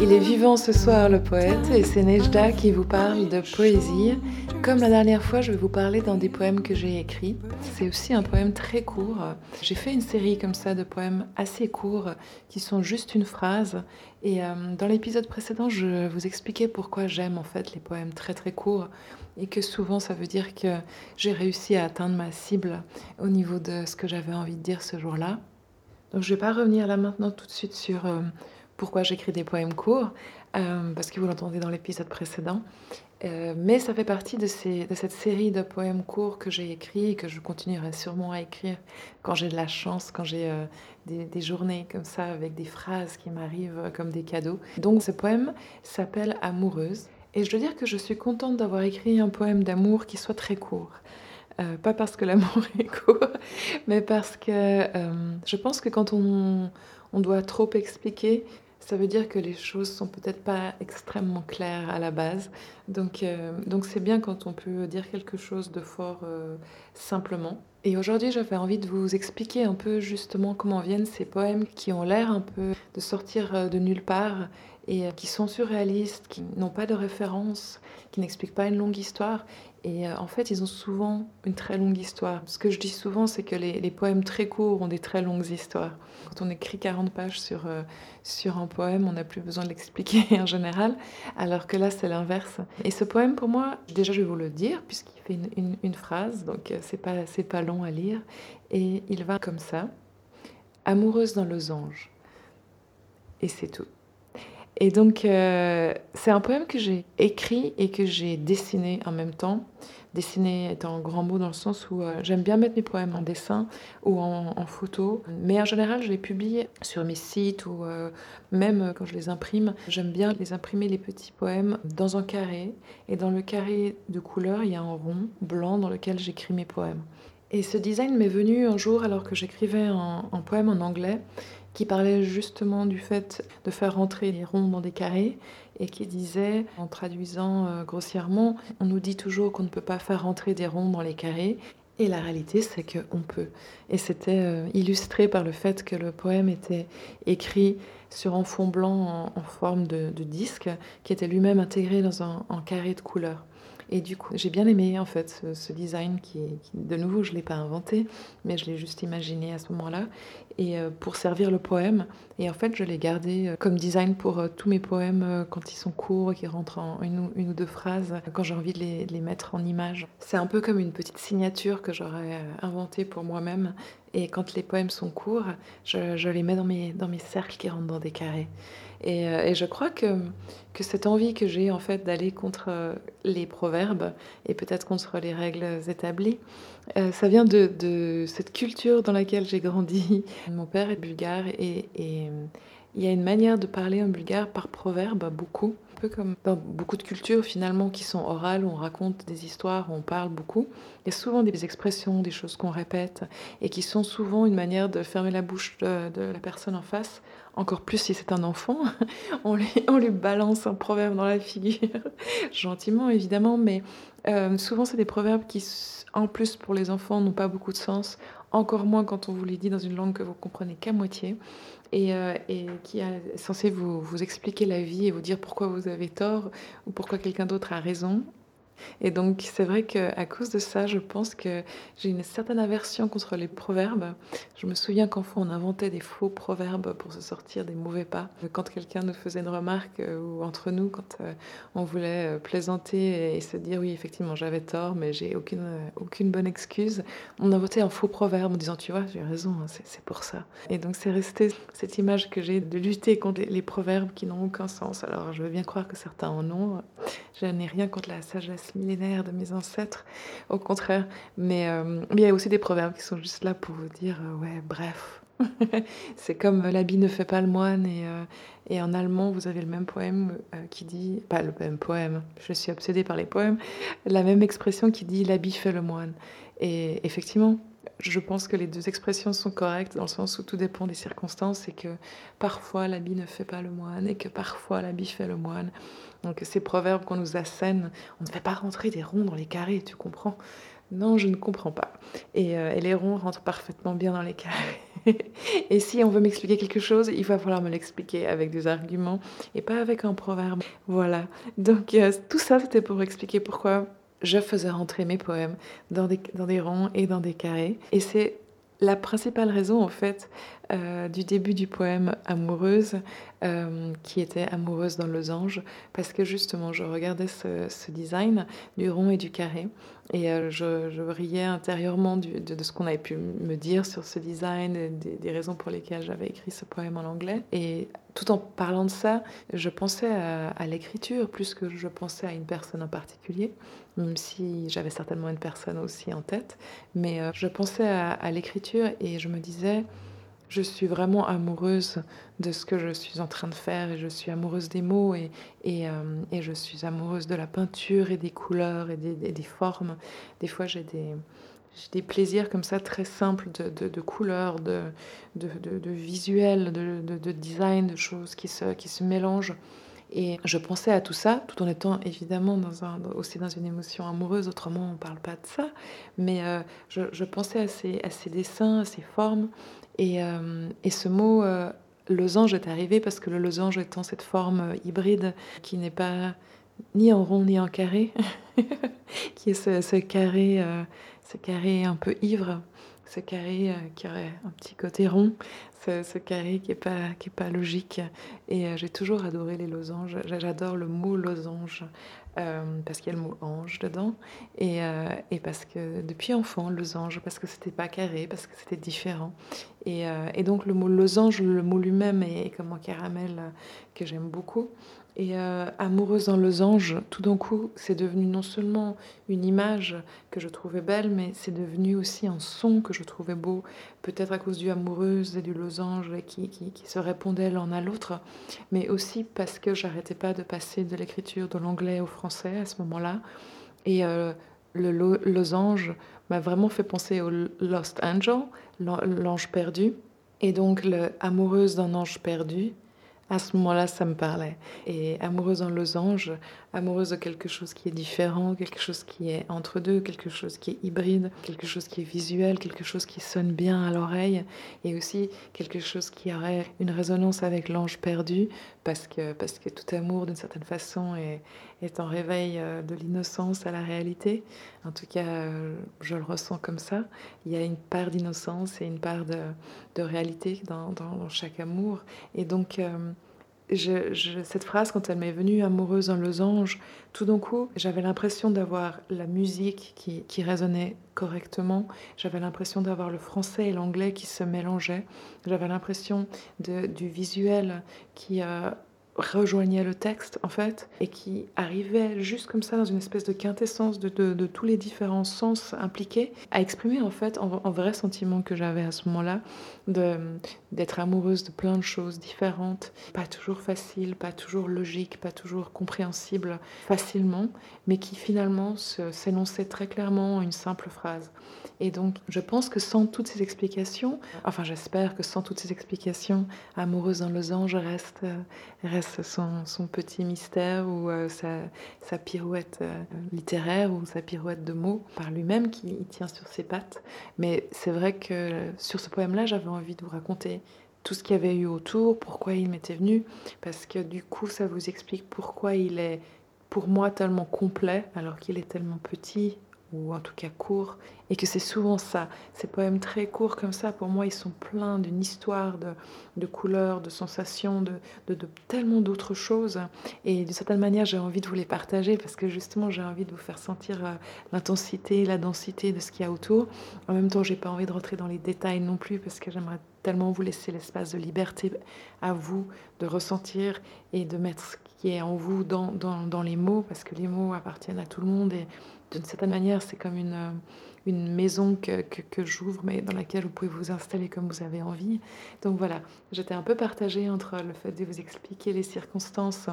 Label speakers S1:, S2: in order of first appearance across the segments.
S1: Il est vivant, ce soir, le poète, et c'est Nejda qui vous parle de poésie. Comme la dernière fois, je vais vous parler d'un des poèmes que j'ai écrits. C'est aussi un poème très court. J'ai fait une série comme ça de poèmes assez courts qui sont juste une phrase. Et euh, dans l'épisode précédent, je vous expliquais pourquoi j'aime en fait les poèmes très très courts et que souvent ça veut dire que j'ai réussi à atteindre ma cible au niveau de ce que j'avais envie de dire ce jour-là. Donc je ne vais pas revenir là maintenant tout de suite sur euh, pourquoi j'écris des poèmes courts, euh, parce que vous l'entendez dans l'épisode précédent. Euh, mais ça fait partie de, cette série de poèmes courts que j'ai écrits et que je continuerai sûrement à écrire quand j'ai de la chance, quand j'ai euh, des, journées comme ça avec des phrases qui m'arrivent comme des cadeaux. Donc ce poème s'appelle Amoureuse. Et je dois dire que je suis contente d'avoir écrit un poème d'amour qui soit très court. Euh, pas parce que l'amour est court, mais parce que je pense que quand on doit trop expliquer, ça veut dire que les choses sont peut-être pas extrêmement claires à la base. Donc, euh, donc c'est bien quand on peut dire quelque chose de fort euh, simplement. Et aujourd'hui, j'avais envie de vous expliquer un peu justement comment viennent ces poèmes qui ont l'air un peu de sortir euh, de nulle part et qui sont surréalistes, qui n'ont pas de référence, qui n'expliquent pas une longue histoire. Et en fait, ils ont souvent une très longue histoire. Ce que je dis souvent, c'est que les, poèmes très courts ont des très longues histoires. Quand on écrit 40 pages sur, euh, sur un poème, on n'a plus besoin de l'expliquer en général, alors que là, c'est l'inverse. Et ce poème, pour moi, déjà, je vais vous le dire, puisqu'il fait une, une, phrase, donc euh, c'est pas, pas long à lire. Et il va comme ça Amoureuse dans losange. Et c'est tout. Et donc, euh, c'est un poème que j'ai écrit et que j'ai dessiné en même temps. Dessiner est un grand mot dans le sens où euh, j'aime bien mettre mes poèmes en dessin ou en, photo, mais en général je les publie sur mes sites ou euh, même quand je les imprime. J'aime bien les imprimer les petits poèmes dans un carré et dans le carré de couleur il y a un rond blanc dans lequel j'écris mes poèmes. Et ce design m'est venu un jour alors que j'écrivais un, un poème en anglais qui parlait justement du fait de faire rentrer les ronds dans des carrés et qui disait, en traduisant euh, grossièrement, on nous dit toujours qu'on ne peut pas faire rentrer des ronds dans les carrés. Et la réalité, c'est qu'on peut. Et c'était euh, illustré par le fait que le poème était écrit sur un fond blanc en, forme de, disque, qui était lui-même intégré dans un, carré de couleurs. Et du coup, j'ai bien aimé en fait ce, design qui, de nouveau, je ne l'ai pas inventé, mais je l'ai juste imaginé à ce moment-là, et euh, pour servir le poème. Et en fait, je l'ai gardé euh, comme design pour euh, tous mes poèmes quand ils sont courts, qui rentrent en une ou, deux phrases, quand j'ai envie de les, de les, mettre en image. C'est un peu comme une petite signature que j'aurais inventée pour moi-même. Et quand les poèmes sont courts, je, les mets dans mes, dans mes cercles qui rentrent dans des carrés. Et, et je crois que, que cette envie que j'ai en fait d'aller contre les proverbes et peut-être contre les règles établies, ça vient de, de, cette culture dans laquelle j'ai grandi. Mon père est bulgare et, et il y a une manière de parler en bulgare par proverbe, beaucoup. Peu comme dans beaucoup de cultures finalement qui sont orales, où on raconte des histoires, où on parle beaucoup. Il y a souvent des expressions, des choses qu'on répète, et qui sont souvent une manière de fermer la bouche de, de la personne en face. Encore plus si c'est un enfant, on lui, on lui balance un proverbe dans la figure, gentiment évidemment, mais euh, souvent c'est des proverbes qui, en plus pour les enfants, n'ont pas beaucoup de sens encore moins quand on vous les dit dans une langue que vous comprenez qu'à moitié, et, euh, qui est censé vous expliquer la vie et vous dire pourquoi vous avez tort ou pourquoi quelqu'un d'autre a raison. Et donc, c'est vrai qu'à cause de ça, je pense que j'ai une certaine aversion contre les proverbes. Je me souviens qu'enfant, on inventait des faux proverbes pour se sortir des mauvais pas. Quand quelqu'un nous faisait une remarque, euh, ou entre nous, quand euh, on voulait euh, plaisanter et se dire oui, effectivement, j'avais tort, mais j'ai aucune, aucune bonne excuse, on inventait un faux proverbe en disant tu vois, j'ai raison, hein, c'est pour ça. Et donc, c'est resté cette image que j'ai de lutter contre les proverbes qui n'ont aucun sens. Alors, je veux bien croire que certains en ont. Je n'ai rien contre la sagesse millénaires de mes ancêtres, au contraire. Mais, euh, il y a aussi des proverbes qui sont juste là pour vous dire, euh, ouais, bref. c'est comme euh, l'habit ne fait pas le moine et, et en allemand vous avez le même poème qui dit, pas le même poème, je suis obsédée par les poèmes, la même expression qui dit l'habit fait le moine. Et effectivement, je pense que les deux expressions sont correctes dans le sens où tout dépend des circonstances et que parfois l'habit ne fait pas le moine et que parfois l'habit fait le moine. Donc ces proverbes qu'on nous assène, on ne fait pas rentrer des ronds dans les carrés, tu comprends? Non, je ne comprends pas. Et, et les ronds rentrent parfaitement bien dans les carrés. et si on veut m'expliquer quelque chose, il va falloir me l'expliquer avec des arguments et pas avec un proverbe. Voilà. Donc euh, tout ça, c'était pour expliquer pourquoi je faisais rentrer mes poèmes dans des, dans des ronds et dans des carrés. Et c'est la principale raison, en fait, euh, du début du poème Amoureuse, euh, qui était Amoureuse dans losange, parce que justement, je regardais ce, design du rond et du carré, et euh, je, riais intérieurement de, ce qu'on avait pu me dire sur ce design, des, des raisons pour lesquelles j'avais écrit ce poème en anglais. Et tout en parlant de ça, je pensais à, l'écriture plus que je pensais à une personne en particulier, même si j'avais certainement une personne aussi en tête. Mais je pensais à l'écriture et je me disais, je suis vraiment amoureuse de ce que je suis en train de faire et je suis amoureuse des mots et, et, euh, et je suis amoureuse de la peinture et des couleurs et des, des, formes. Des fois, j'ai des, des plaisirs comme ça très simples de, de, couleurs, de, de, de visuels, de, design, de choses qui se, qui se mélangent. Et je pensais à tout ça, tout en étant évidemment dans un, aussi dans une émotion amoureuse, autrement on ne parle pas de ça. Mais euh, je, je, pensais à ces, à ces, dessins, à ces formes, et, euh, et ce mot euh, losange est arrivé parce que le losange étant cette forme euh, hybride qui n'est pas ni en rond ni en carré, qui est ce, carré, ce carré un peu ivre, ce carré qui aurait un petit côté rond, ce, carré qui n'est pas, qui pas logique. Et j'ai toujours adoré les losanges. J'adore le mot losange. Euh, parce qu'il y a le mot ange dedans, et, euh, et, parce que depuis enfant, losange, parce que c'était pas carré, parce que c'était différent. Et, euh, et, donc le mot losange, le mot lui-même est comme un caramel que j'aime beaucoup. Et amoureuse dans losange, tout d'un coup, c'est devenu non seulement une image que je trouvais belle, mais c'est devenu aussi un son que je trouvais beau, peut-être à cause du amoureuse et du losange qui, qui, qui se répondaient l'un à l'autre, mais aussi parce que j'arrêtais pas de passer de l'écriture de l'anglais au français à ce moment-là. Et euh, le losange m'a vraiment fait penser au Lost Angel, l'ange perdu. Et donc, le amoureuse d'un ange perdu, à ce moment-là, ça me parlait. Et amoureuse en losange, amoureuse de quelque chose qui est différent, quelque chose qui est entre deux, quelque chose qui est hybride, quelque chose qui est visuel, quelque chose qui sonne bien à l'oreille, et aussi quelque chose qui aurait une résonance avec l'ange perdu, parce que, parce que tout amour, d'une certaine façon, est, est en réveil euh, de l'innocence à la réalité. En tout cas, euh, je le ressens comme ça. Il y a une part d'innocence et une part de, de réalité dans, dans, chaque amour. Et donc, euh, cette phrase, quand elle m'est venue, amoureuse en losange, tout d'un coup, j'avais l'impression d'avoir la musique qui, qui résonnait correctement. J'avais l'impression d'avoir le français et l'anglais qui se mélangeaient. J'avais l'impression du visuel qui, euh, rejoignait le texte en fait et qui arrivait juste comme ça dans une espèce de quintessence de, tous les différents sens impliqués à exprimer en fait un, vrai sentiment que j'avais à ce moment-là d'être amoureuse de plein de choses différentes, pas toujours facile, pas toujours logique, pas toujours compréhensible facilement, mais qui finalement s'énonçait très clairement en une simple phrase. Et donc je pense que sans toutes ces explications, enfin j'espère que sans toutes ces explications, amoureuse dans losange reste, reste son, petit mystère ou euh, sa, pirouette euh, littéraire ou sa pirouette de mots par lui-même qui tient sur ses pattes. Mais c'est vrai que sur ce poème-là, j'avais envie de vous raconter tout ce qu'il y avait eu autour, pourquoi il m'était venu, parce que du coup, ça vous explique pourquoi il est pour moi tellement complet alors qu'il est tellement petit ou en tout cas court, et que c'est souvent ça. Ces poèmes très courts comme ça, pour moi, ils sont pleins d'une histoire, de, de, couleurs, de sensations, de, de, tellement d'autres choses. Et d'une certaine manière, j'ai envie de vous les partager parce que justement, j'ai envie de vous faire sentir euh, l'intensité, la densité de ce qu'il y a autour. En même temps, j'ai pas envie de rentrer dans les détails non plus parce que j'aimerais tellement vous laisser l'espace de liberté à vous de ressentir et de mettre qui est en vous dans, dans, les mots parce que les mots appartiennent à tout le monde et d'une certaine manière, c'est comme une, euh, une maison que, que, j'ouvre, mais dans laquelle vous pouvez vous installer comme vous avez envie. Donc voilà, j'étais un peu partagée entre le fait de vous expliquer les circonstances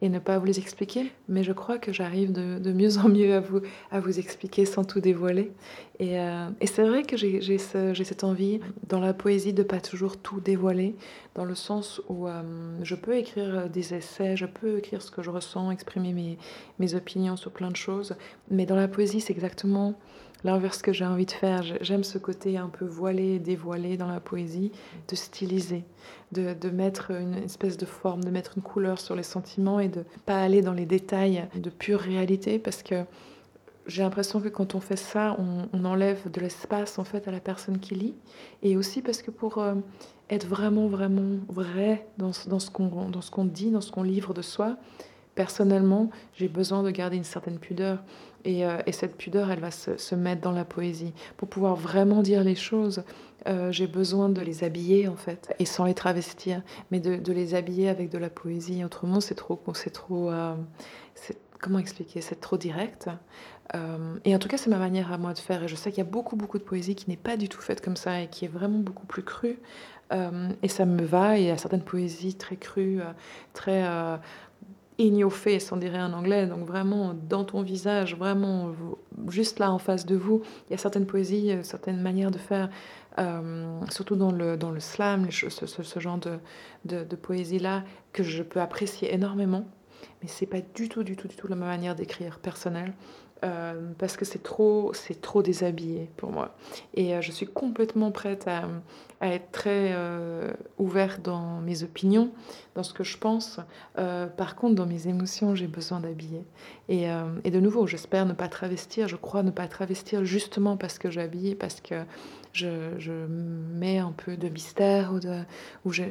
S1: et ne pas vous les expliquer, mais je crois que j'arrive de, mieux en mieux à vous, à vous expliquer sans tout dévoiler. Et, euh, c'est vrai que j'ai ce, cette envie dans la poésie de pas toujours tout dévoiler, dans le sens où euh, je peux écrire des essais, je peux écrire ce que je ressens, exprimer mes, mes opinions sur plein de choses, mais dans la poésie, c'est exactement l'inverse que j'ai envie de faire. J'aime ce côté un peu voilé, dévoilé dans la poésie, de styliser, de, mettre une espèce de forme, de mettre une couleur sur les sentiments et de pas aller dans les détails de pure réalité parce que j'ai l'impression que quand on fait ça, on, enlève de l'espace en fait à la personne qui lit et aussi parce que pour euh, être vraiment vraiment vrai dans ce qu'on dit, dans ce qu'on livre de soi, personnellement, j'ai besoin de garder une certaine pudeur. Et, euh, cette pudeur, elle va se, mettre dans la poésie. Pour pouvoir vraiment dire les choses, euh, j'ai besoin de les habiller, en fait, et sans les travestir, mais de, les habiller avec de la poésie. Autrement, c'est trop... Trop euh, comment expliquer? C'est trop direct. et en tout cas, c'est ma manière à moi de faire. Et je sais qu'il y a beaucoup, beaucoup de poésie qui n'est pas du tout faite comme ça et qui est vraiment beaucoup plus crue. et ça me va. Et il y a certaines poésies très crues, très in your face, on dirait en anglais, donc vraiment dans ton visage, vraiment juste là en face de vous. Il y a certaines poésies, euh, certaines manières de faire, euh, surtout dans le, dans le slam, ce, ce, genre de, de, de poésie-là, que je peux apprécier énormément. Mais c'est pas du tout, du tout, du tout la même manière d'écrire personnelle. Euh, parce que c'est trop, c'est trop déshabillé pour moi. Et euh, je suis complètement prête à, être très euh, ouverte dans mes opinions, dans ce que je pense. par contre, dans mes émotions, j'ai besoin d'habiller. Et, de nouveau, j'espère ne pas travestir. Je crois ne pas travestir justement parce que j'habille, parce que je, mets un peu de mystère ou, de,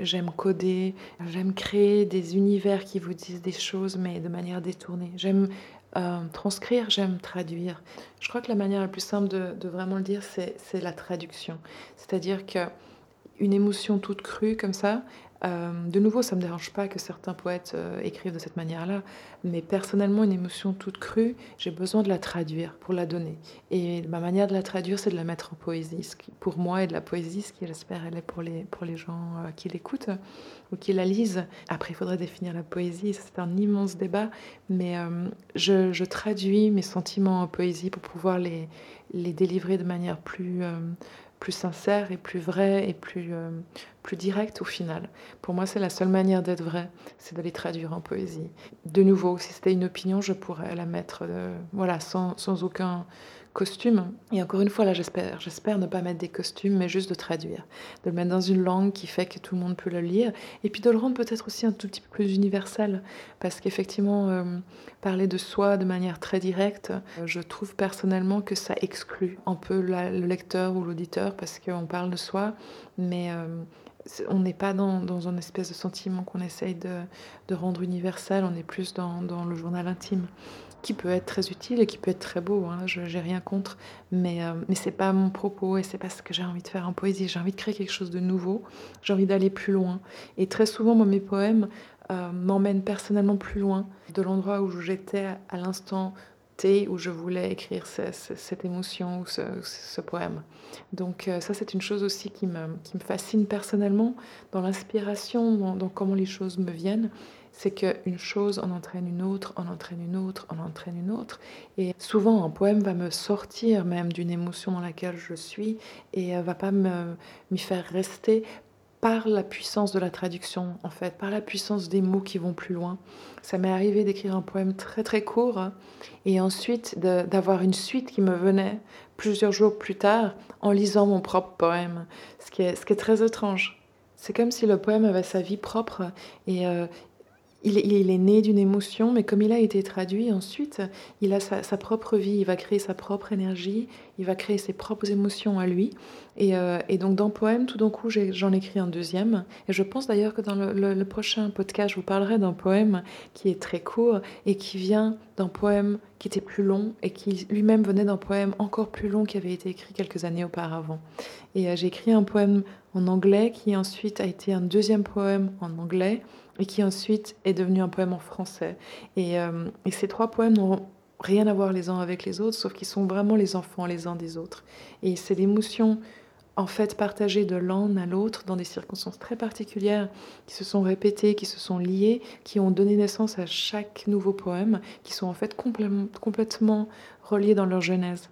S1: j'aime coder, j'aime créer des univers qui vous disent des choses, mais de manière détournée. J'aime euh, transcrire, j'aime traduire. Je crois que la manière la plus simple de, vraiment le dire, c'est la traduction. C'est-à-dire qu'une émotion toute crue comme ça, euh, de nouveau, ça ne me dérange pas que certains poètes euh, écrivent de cette manière-là, mais personnellement, une émotion toute crue, j'ai besoin de la traduire pour la donner. Et ma manière de la traduire, c'est de la mettre en poésie. Pour moi, est de la poésie, ce qui, j'espère, elle est pour les, pour les gens euh, qui l'écoutent ou qui la lisent. Après, il faudrait définir la poésie, c'est un immense débat, mais je, je, traduis mes sentiments en poésie pour pouvoir les, les délivrer de manière plus plus sincère et plus vrai et plus, euh, plus direct au final. Pour moi, c'est la seule manière d'être vrai, c'est de les traduire en poésie. De nouveau, si c'était une opinion, je pourrais la mettre euh, voilà, sans, sans aucun costume. Et encore une fois, là, j'espère, j'espère ne pas mettre des costumes, mais juste de traduire, de le mettre dans une langue qui fait que tout le monde peut le lire, et puis de le rendre peut-être aussi un tout petit peu plus universel, parce qu'effectivement, euh, parler de soi de manière très directe, euh, je trouve personnellement que ça exclut un peu le lecteur ou l'auditeur, parce qu'on parle de soi, mais euh, on n'est pas dans, dans espèce de sentiment qu'on essaye de, de, rendre universel, on est plus dans, dans le journal intime qui peut être très utile et qui peut être très beau. Hein, je n'ai rien contre, mais, euh, mais ce n'est pas mon propos et c'est pas ce que j'ai envie de faire en poésie. J'ai envie de créer quelque chose de nouveau, j'ai envie d'aller plus loin. Et très souvent, moi, mes poèmes euh, m'emmènent personnellement plus loin de l'endroit où j'étais à l'instant T où je voulais écrire cette émotion ou ce, poème. Donc euh, ça, c'est une chose aussi qui me, qui me fascine personnellement dans l'inspiration, dans comment les choses me viennent c'est qu'une chose en entraîne une autre, en entraîne une autre, en entraîne une autre. Et souvent, un poème va me sortir même d'une émotion dans laquelle je suis et va pas m'y faire rester par la puissance de la traduction, en fait, par la puissance des mots qui vont plus loin. Ça m'est arrivé d'écrire un poème très très court hein, et ensuite d'avoir une suite qui me venait plusieurs jours plus tard en lisant mon propre poème, ce qui est, ce qui est très étrange. C'est comme si le poème avait sa vie propre et, euh, il, est né d'une émotion, mais comme il a été traduit ensuite, il a sa, propre vie, il va créer sa propre énergie, il va créer ses propres émotions à lui. Et, euh, donc dans Poème, tout d'un coup, j'en écris un deuxième. Et je pense d'ailleurs que dans le, prochain podcast, je vous parlerai d'un poème qui est très court et qui vient d'un poème qui était plus long et qui lui-même venait d'un poème encore plus long qui avait été écrit quelques années auparavant. Et euh, j'ai écrit un poème en anglais qui ensuite a été un deuxième poème en anglais et qui ensuite est devenu un poème en français. Et, euh, ces trois poèmes n'ont rien à voir les uns avec les autres, sauf qu'ils sont vraiment les enfants les uns des autres. Et c'est l'émotion en fait partagée de l'un à l'autre dans des circonstances très particulières qui se sont répétées, qui se sont liées, qui ont donné naissance à chaque nouveau poème, qui sont en fait complètement, complètement reliés dans leur genèse.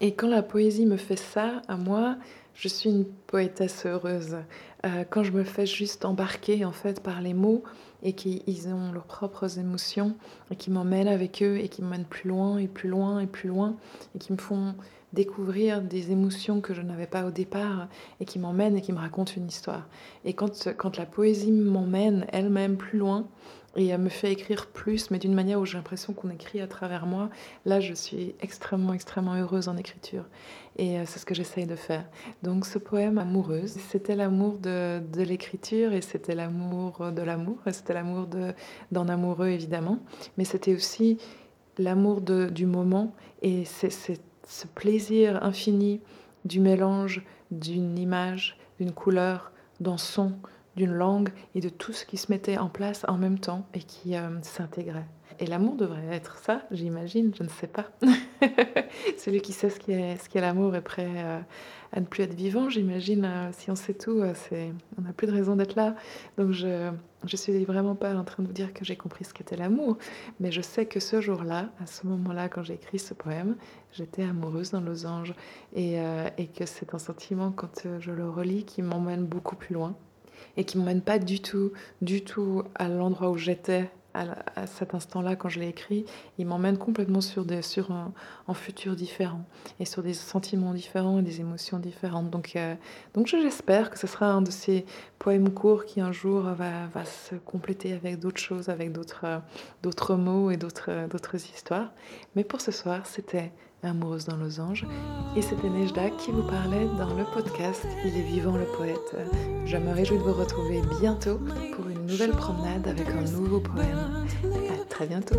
S1: Et quand la poésie me fait ça à moi, je suis une poétesse heureuse. Euh, quand je me fais juste embarquer en fait par les mots et qu'ils ont leurs propres émotions et qui m'emmènent avec eux et qui m'emmènent plus loin et plus loin et plus loin et qui me font découvrir des émotions que je n'avais pas au départ et qui m'emmènent et qui me racontent une histoire. Et quand, quand la poésie m'emmène elle-même plus loin, et elle me fait écrire plus, mais d'une manière où j'ai l'impression qu'on écrit à travers moi. Là, je suis extrêmement, extrêmement heureuse en écriture. Et euh, c'est ce que j'essaye de faire. Donc ce poème Amoureuse, c'était l'amour de, de l'écriture et c'était l'amour de l'amour, c'était l'amour d'un amoureux évidemment, mais c'était aussi l'amour du moment et c'est ce plaisir infini du mélange d'une image, d'une couleur, d'un son, d'une langue et de tout ce qui se mettait en place en même temps et qui euh, s'intégrait. Et l'amour devrait être ça, j'imagine, je ne sais pas. Celui qui sait ce qu'est l'amour est prêt euh, à ne plus être vivant, j'imagine. Euh, si on sait tout, on n'a plus de raison d'être là. Donc je ne suis vraiment pas en train de vous dire que j'ai compris ce qu'était l'amour, mais je sais que ce jour-là, à ce moment-là, quand j'ai écrit ce poème, j'étais amoureuse d'un losange et, et que c'est un sentiment, quand je le relis, qui m'emmène beaucoup plus loin et qui ne m'emmène pas du tout, du tout à l'endroit où j'étais à, cet instant-là quand je l'ai écrit. Il m'emmène complètement sur, des, sur un, futur différent et sur des sentiments différents et des émotions différentes. Donc, euh, donc j'espère que ce sera un de ces poèmes courts qui un jour va, va se compléter avec d'autres choses, avec d'autres, mots et d'autres histoires. Mais pour ce soir, c'était Amoureuse dans Losange. Et c'était Nejda qui vous parlait dans le podcast Il est vivant le poète. Je me réjouis de vous retrouver bientôt pour une nouvelle promenade avec un nouveau poème. À très bientôt.